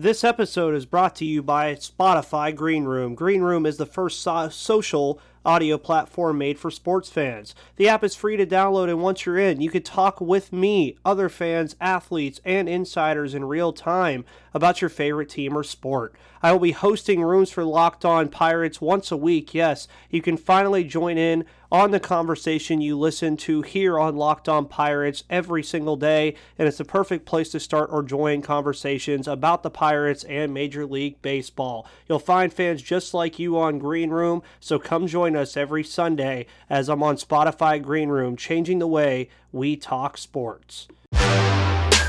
This episode is brought to you by Spotify Green Room. Green Room is the first so- social audio platform made for sports fans. The app is free to download, and once you're in, you can talk with me, other fans, athletes, and insiders in real time about your favorite team or sport. I will be hosting rooms for Locked On Pirates once a week. Yes, you can finally join in on the conversation you listen to here on Locked On Pirates every single day, and it's the perfect place to start or join conversations about the Pirates and Major League Baseball. You'll find fans just like you on Green Room, so come join us every Sunday as I'm on Spotify Green Room, changing the way we talk sports.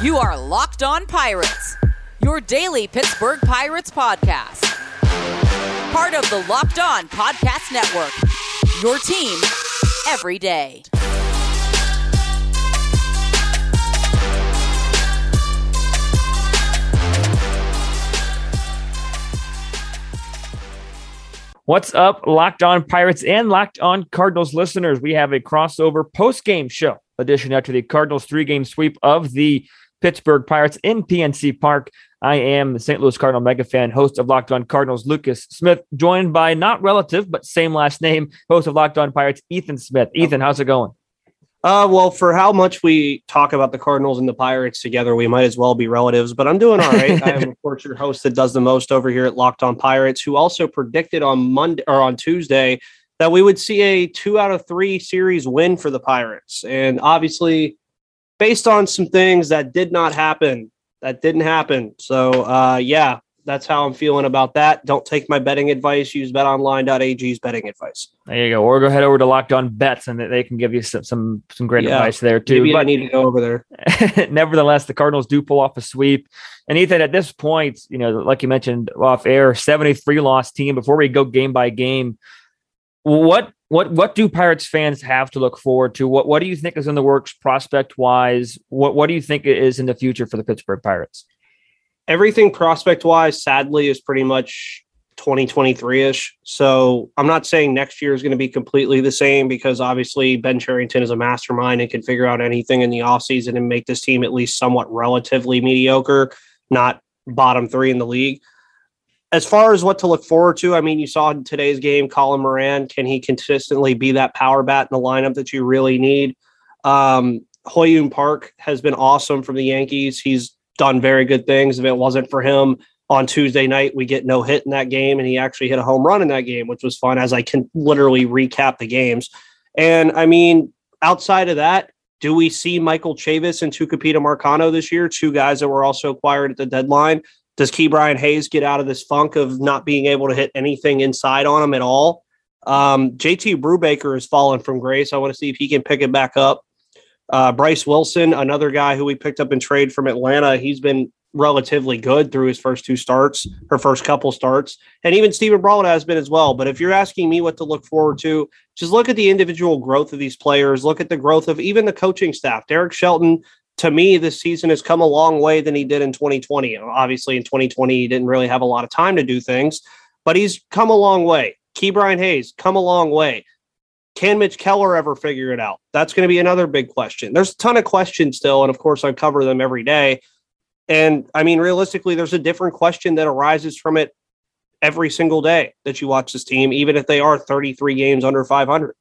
You are Locked On Pirates, your daily Pittsburgh Pirates podcast. Part of the Locked On Podcast Network, your team every day. What's up, Locked On Pirates and Locked On Cardinals listeners? We have a crossover post game show edition after the Cardinals three game sweep of the Pittsburgh Pirates in PNC Park. I am the St. Louis Cardinal mega fan, host of Locked On Cardinals, Lucas Smith, joined by not relative, but same last name, host of Locked On Pirates, Ethan Smith. Ethan, how's it going? Uh, well, for how much we talk about the Cardinals and the Pirates together, we might as well be relatives, but I'm doing all right. I am, of course, your host that does the most over here at Locked On Pirates, who also predicted on Monday or on Tuesday that we would see a two out of three series win for the Pirates. And obviously, based on some things that did not happen, that didn't happen. So, uh, yeah, that's how I'm feeling about that. Don't take my betting advice. Use betonline.ag's betting advice. There you go. Or go head over to Locked On Bets, and they can give you some some, some great yeah, advice there too. Maybe but, I need to go over there. nevertheless, the Cardinals do pull off a sweep. And Ethan, at this point, you know, like you mentioned off air, 73 loss team. Before we go game by game, what what what do Pirates fans have to look forward to? What what do you think is in the works prospect wise? What what do you think is in the future for the Pittsburgh Pirates? everything prospect wise, sadly, is pretty much 2023 ish. So I'm not saying next year is going to be completely the same because obviously Ben Cherington is a mastermind and can figure out anything in the offseason and make this team at least somewhat relatively mediocre, not bottom three in the league. As far as what to look forward to, I mean, you saw in today's game, Colin Moran, can he consistently be that power bat in the lineup that you really need? Um, Ho-Yoon Park has been awesome from the Yankees. He's done very good things. If it wasn't for him on Tuesday night, we get no hit in that game, and he actually hit a home run in that game, which was fun as I can literally recap the games. And I mean, outside of that, do we see Michael Chavis and Tucupita Marcano this year? Two guys that were also acquired at the deadline. Does Ke'Bryan Hayes get out of this funk of not being able to hit anything inside on him at all? Um, JT Brubaker has fallen from grace. I want to see if he can pick it back up. Uh, Bryce Wilson, another guy who we picked up in trade from Atlanta, he's been relatively good through his first two starts, her first couple starts, and even Steven Brault has been as well. But if you're asking me what to look forward to, just look at the individual growth of these players. Look at the growth of even the coaching staff. Derek Shelton, to me, this season has come a long way than he did in 2020. Obviously, in 2020, he didn't really have a lot of time to do things, but he's come a long way. Ke'Bryan Hayes, come a long way. Can Mitch Keller ever figure it out? That's going to be another big question. There's a ton of questions still, and of course, I cover them every day. And I mean, realistically, there's a different question that arises from it every single day that you watch this team, even if they are 33 games under 500.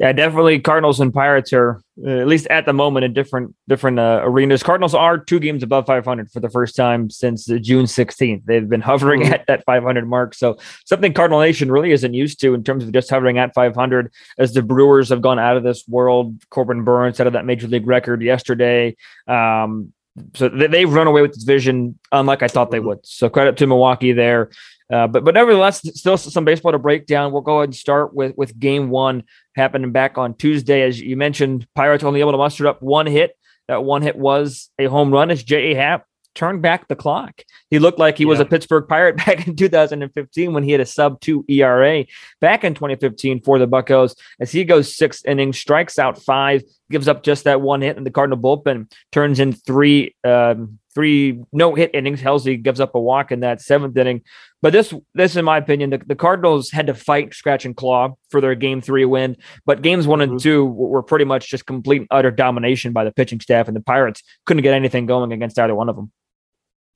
Yeah, definitely. Cardinals and Pirates are uh, at least at the moment in different different uh, arenas. Cardinals are two games above 500 for the first time since uh, June 16th. They've been hovering mm-hmm. at that 500 mark, so something Cardinal Nation really isn't used to in terms of just hovering at 500. As the Brewers have gone out of this world, Corbin Burnes out of that major league record yesterday. Um, so they've run away with this vision, unlike I thought they mm-hmm. would. So credit to Milwaukee there. Uh, but but nevertheless, still some baseball to break down. We'll go ahead and start with with game one happening back on Tuesday. As you mentioned, Pirates only able to muster up one hit. That one hit was a home run as J.A. Happ turned back the clock. He looked like he yeah. was a Pittsburgh Pirate back in 2015 when he had a sub two ERA back in 2015 for the Buckos. As he goes six innings, strikes out five, gives up just that one hit, and the Cardinal bullpen turns in three um, three no hit innings. Helsley gives up a walk in that seventh inning. But this, this, in my opinion, the, the Cardinals had to fight, scratch, and claw for their game three win. But games one and mm-hmm. two were pretty much just complete and utter domination by the pitching staff, and the Pirates couldn't get anything going against either one of them.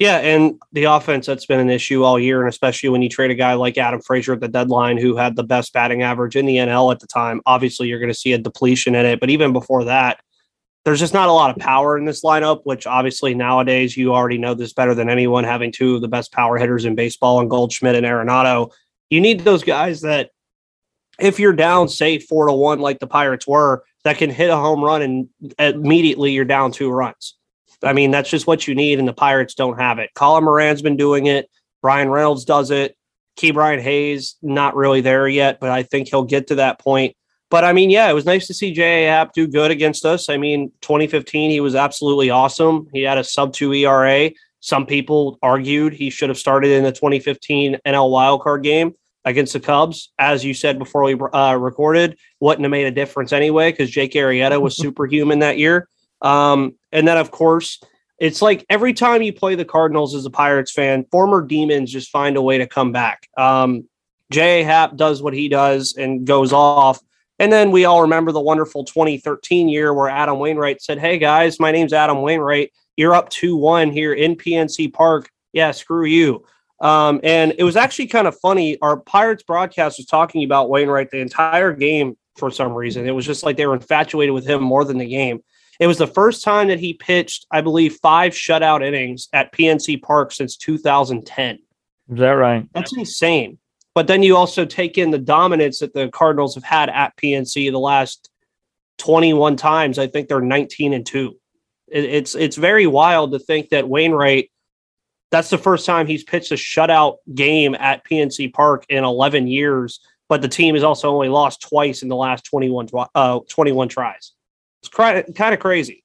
Yeah, and the offense that's been an issue all year, and especially when you trade a guy like Adam Frazier at the deadline, who had the best batting average in the NL at the time. Obviously, you're going to see a depletion in it, but even before that, there's just not a lot of power in this lineup, which obviously nowadays you already know this better than anyone, having two of the best power hitters in baseball and Goldschmidt and Arenado. You need those guys that, if you're down, say four to one, like the Pirates were, that can hit a home run and immediately you're down two runs. I mean, that's just what you need, and the Pirates don't have it. Colin Moran's been doing it. Bryan Reynolds does it. Ke'Bryan Hayes, not really there yet, but I think he'll get to that point. But I mean, yeah, it was nice to see J.A. Happ do good against us. I mean, 2015, he was absolutely awesome. He had a sub two ERA. Some people argued he should have started in the 2015 NL wildcard game against the Cubs. As you said before we uh, recorded, wouldn't have made a difference anyway because Jake Arrieta was superhuman that year. Um, and then, of course, it's like every time you play the Cardinals as a Pirates fan, former demons just find a way to come back. Um, J. Happ does what he does and goes off. And then we all remember the wonderful 2013 year where Adam Wainwright said, Hey guys, my name's Adam Wainwright. You're up 2 1 here in PNC Park. Yeah, screw you. Um, and it was actually kind of funny. Our Pirates broadcast was talking about Wainwright the entire game for some reason. It was just like they were infatuated with him more than the game. It was the first time that he pitched, I believe, five shutout innings at PNC Park since 2010. Is that right? That's insane. But then you also take in the dominance that the Cardinals have had at PNC the last 21 times. I think they're 19 and 2. It's it's very wild to think that Wainwright that's the first time he's pitched a shutout game at PNC Park in 11 years, but the team has also only lost twice in the last 21 uh, 21 tries. It's kind of crazy.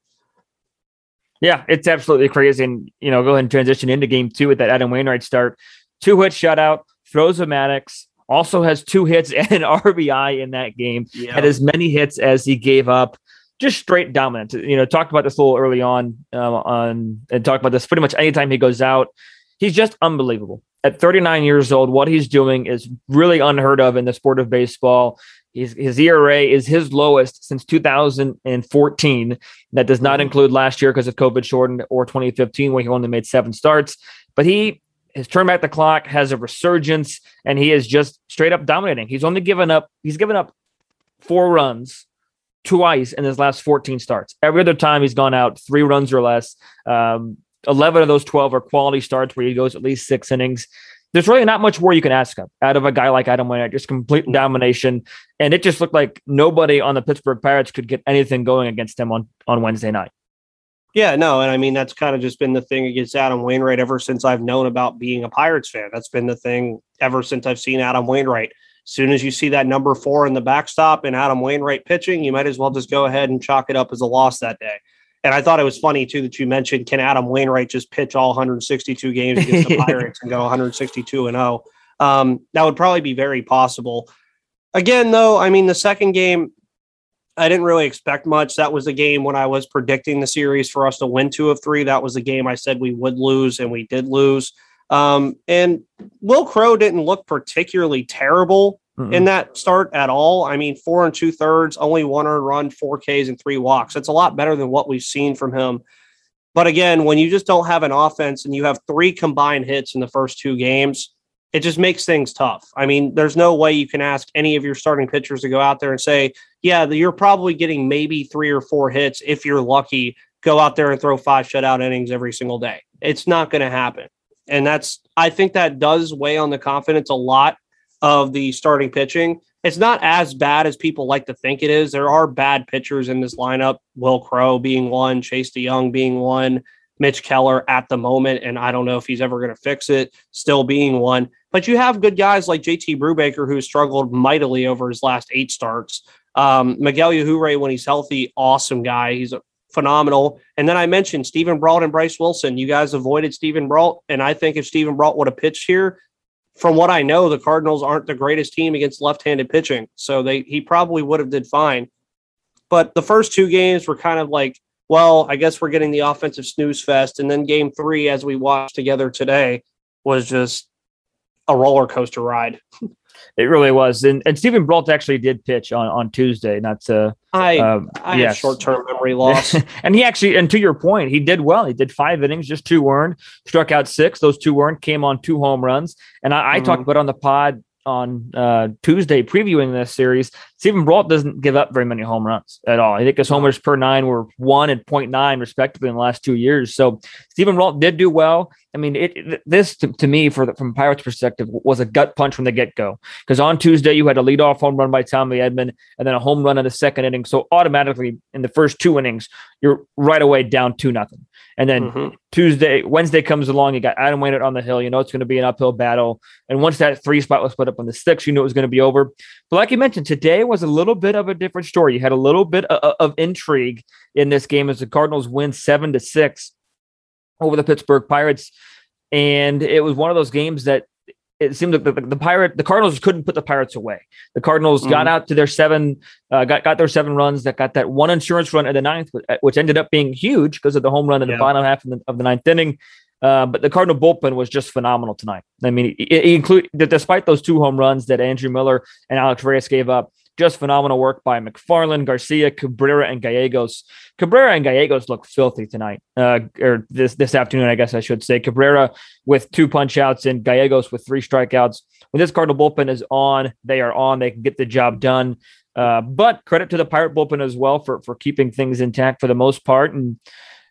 Yeah, it's absolutely crazy. And, you know, go ahead and transition into game two with that Adam Wainwright start. Two hit shutout, throws a Maddux, also has two hits and an RBI in that game. Yep. Had as many hits as he gave up. Just straight dominant. You know, talked about this a little early on, um, on and talked about this pretty much anytime he goes out. He's just unbelievable. At 39 years old, what he's doing is really unheard of in the sport of baseball. His, his ERA is his lowest since 2014. That does not include last year because of COVID shortened or 2015 when he only made seven starts. But he has turned back the clock, has a resurgence, and he is just straight up dominating. He's only given up, he's given up four runs twice in his last 14 starts. Every other time he's gone out three runs or less. Um, 11 of those 12 are quality starts where he goes at least six innings there's really not much more you can ask of out of a guy like Adam Wainwright. Just complete domination, and it just looked like nobody on the Pittsburgh Pirates could get anything going against him on on Wednesday night. Yeah, no, and I mean that's kind of just been the thing against Adam Wainwright ever since I've known about being a Pirates fan. That's been the thing ever since I've seen Adam Wainwright. As soon as you see that number four in the backstop and Adam Wainwright pitching, you might as well just go ahead and chalk it up as a loss that day. And I thought it was funny too that you mentioned can Adam Wainwright just pitch all 162 games against the Pirates and go 162 and 0? Um, that would probably be very possible. Again, though, I mean the second game, I didn't really expect much. That was the game when I was predicting the series for us to win two of three. That was the game I said we would lose, and we did lose. Um, and Wil Crowe didn't look particularly terrible mm-hmm. in that start at all. I mean, four and two thirds, only one earned run, four Ks, and three walks. It's a lot better than what we've seen from him. But again, when you just don't have an offense and you have three combined hits in the first two games, it just makes things tough. I mean, there's no way you can ask any of your starting pitchers to go out there and say, yeah, you're probably getting maybe three or four hits if you're lucky. Go out there and throw five shutout innings every single day. It's not going to happen. And that's, I think that does weigh on the confidence a lot of the starting pitching. It's not as bad as people like to think it is. There are bad pitchers in this lineup, Wil Crowe being one, Chase De Jong being one, Mitch Keller at the moment, and I don't know if he's ever going to fix it, still being one. But you have good guys like JT Brubaker, who struggled mightily over his last eight starts. Um, Miguel Yajure, when he's healthy, awesome guy. He's a phenomenal. And then I mentioned Steven Brault and Bryce Wilson. You guys avoided Steven Brault, and I think if Steven Brault would have pitched here, from what I know, the Cardinals aren't the greatest team against left-handed pitching, so they he probably would have did fine. But the first two games were kind of like well, I guess we're getting the offensive snooze fest. And then game three, as we watched together today, was just a roller coaster ride. It really was. And and Steven Brault actually did pitch on, on Tuesday, not to I um, I yes. have short term memory loss. and he actually, and to your point, he did well. He did five innings, just two earned, struck out six. Those two earned came on two home runs. And I, mm-hmm. I talked about on the pod on uh, Tuesday previewing this series, Steven Brault doesn't give up very many home runs at all. I think his homers per nine were one and 0.9 respectively in the last two years. So Steven Brault did do well. I mean, it, this to, to, me, for the, from Pirates' perspective, was a gut punch from the get go. Because on Tuesday you had a leadoff home run by Tommy Edman, and then a home run in the second inning. So automatically in the first two innings, you're right away down two nothing. And then mm-hmm. Tuesday, Wednesday comes along. You got Adam Wainwright on the hill. You know it's going to be an uphill battle. And once that three spot was put up on the six, you knew it was going to be over. But like you mentioned, today was a little bit of a different story. You had a little bit of, of intrigue in this game as the Cardinals win seven to six over the Pittsburgh Pirates. And it was one of those games that it seemed like the, the, the, pirate the Cardinals couldn't put the Pirates away. The Cardinals mm-hmm. got out to their seven, uh, got got their seven runs. That got that one insurance run in the ninth, which ended up being huge because of the home run in yeah. the bottom half of the, of the ninth inning. Uh, but the Cardinal bullpen was just phenomenal tonight. I mean, it, it include despite those two home runs that Andrew Miller and Alex Reyes gave up, just phenomenal work by McFarland, Garcia, Cabrera, and Gallegos. Cabrera and Gallegos look filthy tonight, uh, or this this afternoon, I guess I should say. Cabrera with two punch outs and Gallegos with three strikeouts. When this Cardinal bullpen is on, they are on. They can get the job done. Uh, but credit to the Pirate bullpen as well for for keeping things intact for the most part. And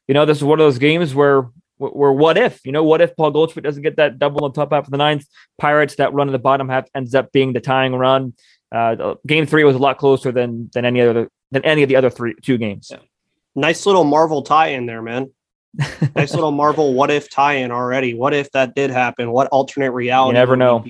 you know, this is one of those games where where what if you know what if Paul Goldschmidt doesn't get that double on top half of the ninth? Pirates that run in the bottom half ends up being the tying run. Uh, game three was a lot closer than than any other than any of the other three two games. Yeah. Nice little Marvel tie in there, man. nice little Marvel what if tie in already. What if that did happen? What alternate reality? You never know.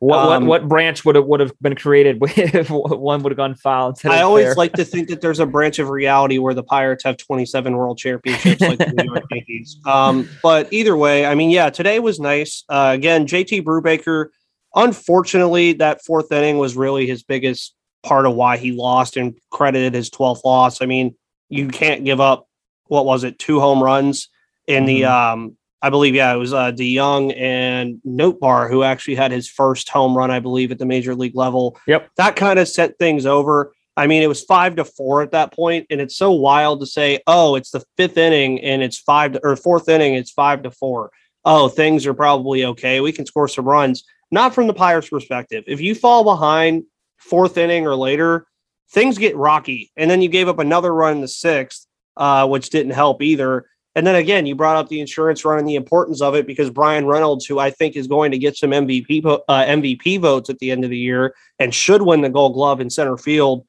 What, um, what what branch would have would have been created if one would have gone foul? I always like to think that there's a branch of reality where the Pirates have 27 World Championships, like the New York Yankees. Um, but either way, I mean, yeah, today was nice. Uh, again, JT Brubaker Unfortunately, that fourth inning was really his biggest part of why he lost and credited his 12th loss. I mean, you can't give up what was it, two home runs in the mm-hmm. um I believe, yeah, it was uh DeJong and Nootbaar who actually had his first home run, I believe, at the major league level. Yep. That kind of set things over. I mean, it was five to four at that point, and it's so wild to say, oh, it's the fifth inning and it's five to, or fourth inning, it's five to four. Oh, things are probably okay. We can score some runs not from the Pirates' perspective. If you fall behind fourth inning or later, things get rocky. And then you gave up another run in the sixth, uh, which didn't help either. And then again, you brought up the insurance run and the importance of it because Bryan Reynolds, who I think is going to get some MVP uh, MVP votes at the end of the year and should win the Gold Glove in center field,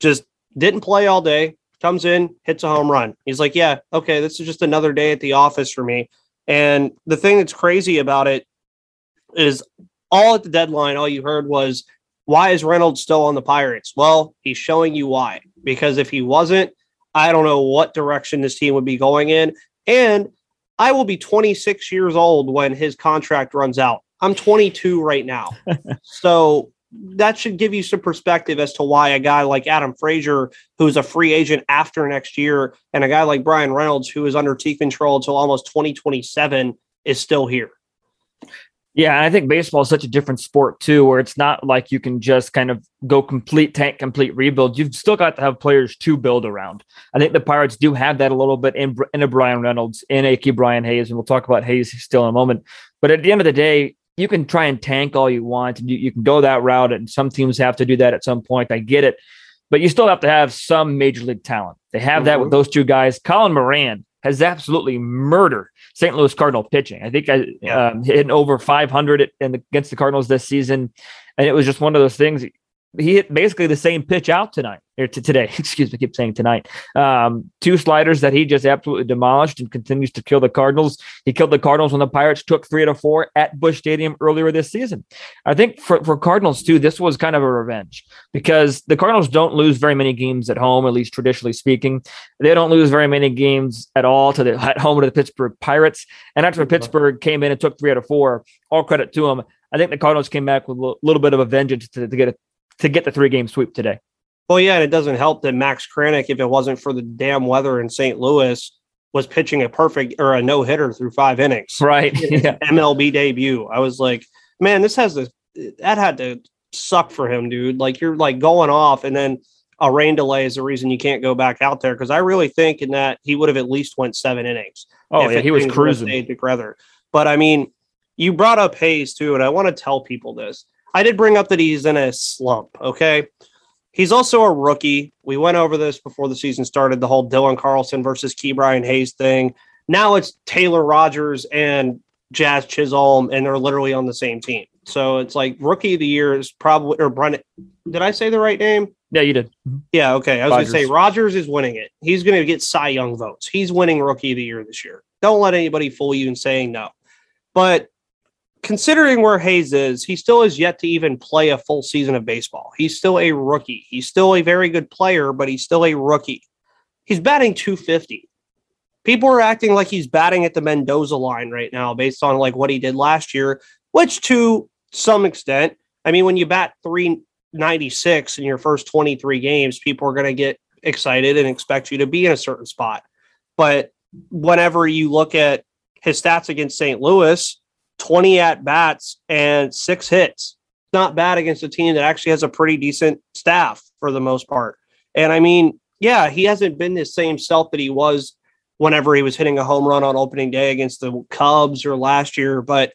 just didn't play all day. Comes in, hits a home run. He's like, "Yeah, okay, this is just another day at the office for me." And the thing that's crazy about it is all at the deadline, all you heard was, why is Reynolds still on the Pirates? Well, he's showing you why. Because if he wasn't, I don't know what direction this team would be going in. And I will be 26 years old when his contract runs out. I'm 22 right now. so that should give you some perspective as to why a guy like Adam Frazier, who's a free agent after next year, and a guy like Bryan Reynolds, who is under team control until almost 2027, is still here. Yeah, and I think baseball is such a different sport too, where it's not like you can just kind of go complete tank, complete rebuild. You've still got to have players to build around. I think the Pirates do have that a little bit in, in a Bryan Reynolds, in a Brian Hayes, and we'll talk about Hayes still in a moment. But at the end of the day, you can try and tank all you want, and you, you can go that route, and some teams have to do that at some point. I get it, but you still have to have some major league talent. They have mm-hmm. that with those two guys. Colin Moran has absolutely murdered St. Louis Cardinal pitching. I think I um, hitting over 500 in the, against the Cardinals this season, and it was just one of those things he hit basically the same pitch out tonight or to today. Excuse me, I keep saying tonight. Um, two sliders that he just absolutely demolished and continues to kill the Cardinals. He killed the Cardinals when the Pirates took three out of four at Busch Stadium earlier this season. I think for, for Cardinals too, this was kind of a revenge because the Cardinals don't lose very many games at home, at least traditionally speaking. They don't lose very many games at all to the at home to the Pittsburgh Pirates. And after Pittsburgh came in and took three out of four, all credit to them. I think the Cardinals came back with a little bit of a vengeance to, to get a to get the three game sweep today. Well, yeah, and it doesn't help that Max Kranick, if it wasn't for the damn weather in St. Louis, was pitching a perfect or a no hitter through five innings. Right. Yeah. MLB debut. I was like, man, this has to that had to suck for him, dude. Like you're like going off, and then a rain delay is the reason you can't go back out there because I really think in that he would have at least went seven innings. Oh yeah, he was cruising. Together. But I mean, you brought up Hayes too, and I want to tell people this. I did bring up that he's in a slump. Okay. He's also a rookie. We went over this before the season started, the whole Dylan Carlson versus Ke'Bryan Hayes thing. Now it's Taylor Rogers and Jazz Chisholm, and they're literally on the same team. So it's like rookie of the year is probably or Brennan. Did I say the right name? Yeah, you did. Mm-hmm. Yeah, okay. I was going to say Rogers is winning it. He's going to get Cy Young votes. He's winning rookie of the year this year. Don't let anybody fool you in saying no. But considering where Hayes is, he still has yet to even play a full season of baseball. He's still a rookie. He's still a very good player, but he's still a rookie. He's batting 250. People are acting like he's batting at the Mendoza line right now based on like what he did last year, which to some extent, I mean, when you bat 396 in your first 23 games, people are going to get excited and expect you to be in a certain spot. But whenever you look at his stats against St. Louis, 20 at bats and six hits. Not bad against a team that actually has a pretty decent staff for the most part. And I mean, yeah, he hasn't been the same self that he was whenever he was hitting a home run on opening day against the Cubs or last year. But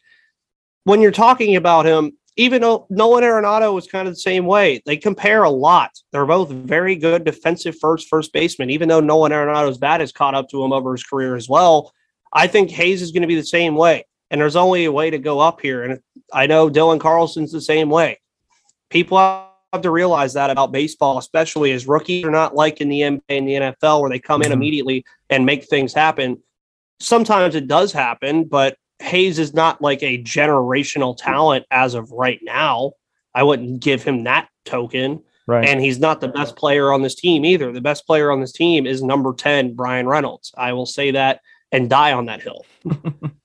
when you're talking about him, even though Nolan Arenado was kind of the same way, they compare a lot. They're both very good defensive first first baseman, even though Nolan Arenado's bat has caught up to him over his career as well. I think Hayes is going to be the same way. And there's only a way to go up here. And I know Dylan Carlson's the same way. People have to realize that about baseball, especially as rookies are not like in the NBA and the NFL where they come in mm-hmm. immediately and make things happen. Sometimes it does happen, but Hayes is not like a generational talent as of right now. I wouldn't give him that token. Right. And he's not the best player on this team either. The best player on this team is number 10, Bryan Reynolds. I will say that and die on that hill.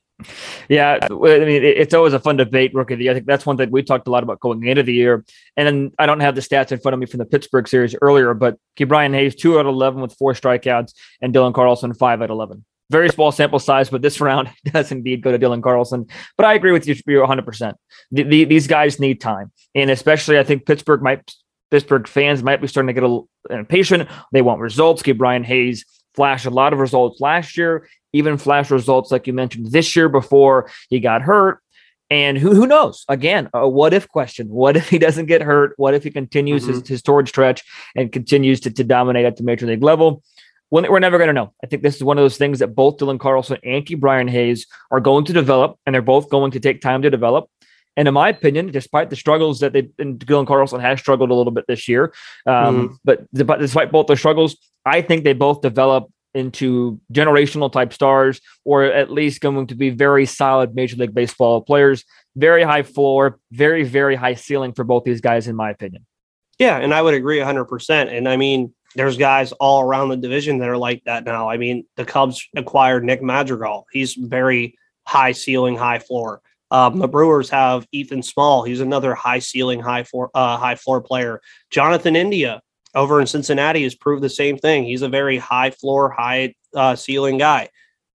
Yeah, I mean, it's always a fun debate, rookie the year. I think that's one thing we talked a lot about going into the year. And then I don't have the stats in front of me from the Pittsburgh series earlier, but Brian Hayes, two out of 11 with four strikeouts, and Dylan Carlson, five out of 11. Very small sample size, but this round does indeed go to Dylan Carlson. But I agree with you 100%. The, the, these guys need time. And especially, I think Pittsburgh might. Pittsburgh fans might be starting to get a little impatient. They want results. Brian Hayes flashed a lot of results last year even flash results like you mentioned this year before he got hurt. And who who knows? Again, a what if question. What if he doesn't get hurt? What if he continues mm-hmm. his, his torch stretch and continues to, to dominate at the major league level? We're never going to know. I think this is one of those things that both Dylan Carlson and Ke'Bryan Hayes are going to develop, and they're both going to take time to develop. And in my opinion, despite the struggles that they and Dylan Carlson has struggled a little bit this year, um, mm. but despite both the struggles, I think they both develop into generational type stars, or at least going to be very solid Major League Baseball players. Very high floor, very, very high ceiling for both these guys, in my opinion. Yeah, and I would agree 100%. And I mean, there's guys all around the division that are like that now. I mean, the Cubs acquired Nick Madrigal. He's very high ceiling, high floor. Um, the Brewers have Ethan Small. He's another high ceiling, high floor, uh, high floor player. Jonathan India over in Cincinnati has proved the same thing. He's a very high floor, high uh, ceiling guy.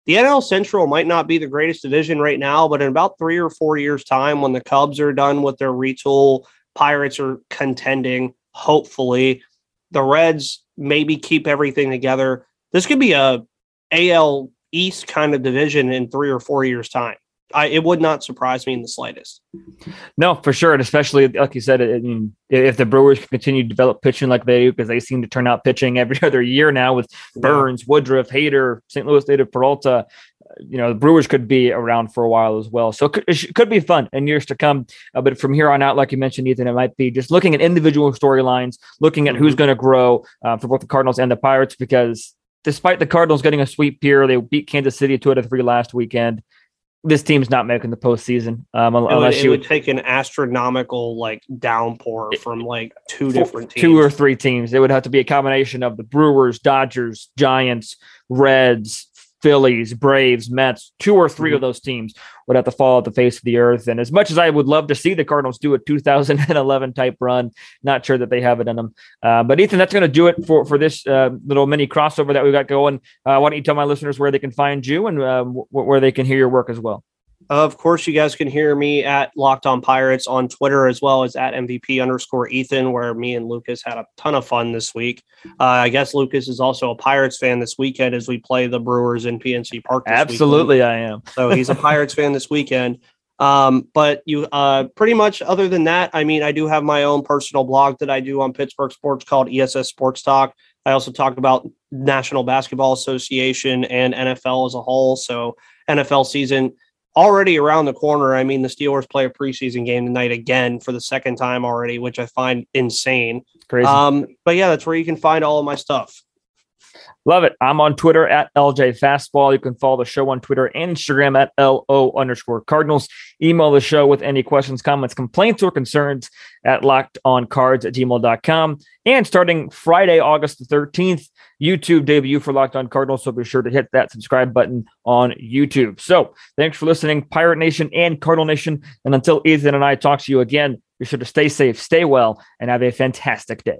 The NL Central might not be the greatest division right now, but in about three or four years' time, when the Cubs are done with their retool, Pirates are contending, hopefully. The Reds maybe keep everything together. This could be a AL East kind of division in three or four years' time. I, it would not surprise me in the slightest. No, for sure, and especially like you said, if the Brewers continue to develop pitching like they do, because they seem to turn out pitching every other year now with Burnes, Woodruff, Hader, St. Louis native Peralta. You know, the Brewers could be around for a while as well, so it could, it could be fun in years to come. Uh, but from here on out, like you mentioned, Ethan, it might be just looking at individual storylines, looking at mm-hmm. who's going to grow uh, for both the Cardinals and the Pirates, because despite the Cardinals getting a sweep here, they beat Kansas City two out of three last weekend this team's not making the postseason um, unless would, you would take an astronomical like downpour from like two different teams. two or three teams. It would have to be a combination of the Brewers, Dodgers, Giants, Reds, Phillies, Braves, Mets, two or 3 Mhm. of those teams would have to fall off the face of the earth. And as much as I would love to see the Cardinals do a 2011 type run, not sure that they have it in them. Uh, but Ethan, that's going to do it for for this uh, little mini crossover that we got going. Uh, why don't you tell my listeners where they can find you and uh, wh- where they can hear your work as well? Of course, you guys can hear me at Locked On Pirates on Twitter as well as at MVP underscore Ethan, where me and Lucas had a ton of fun this week. Uh, I guess Lucas is also a Pirates fan this weekend as we play the Brewers in PNC Park. This weekend. Absolutely, I am. so he's a Pirates fan this weekend. Um, but you uh, pretty much other than that, I mean, I do have my own personal blog that I do on Pittsburgh sports called ESS Sports Talk. I also talk about National Basketball Association and NFL as a whole. So NFL season already around the corner. I mean, the Steelers play a preseason game tonight again for the second time already, which I find insane. Crazy. Um, but yeah, that's where you can find all of my stuff. Love it. I'm on Twitter at LJ Fastball. You can follow the show on Twitter and Instagram at LO underscore Cardinals. Email the show with any questions, comments, complaints, or concerns at lockedoncards at gmail.com. And starting Friday, August the 13th, YouTube debut for Locked On Cardinals. So be sure to hit that subscribe button on YouTube. So thanks for listening, Pirate Nation and Cardinal Nation. And until Ethan and I talk to you again, be sure to stay safe, stay well, and have a fantastic day.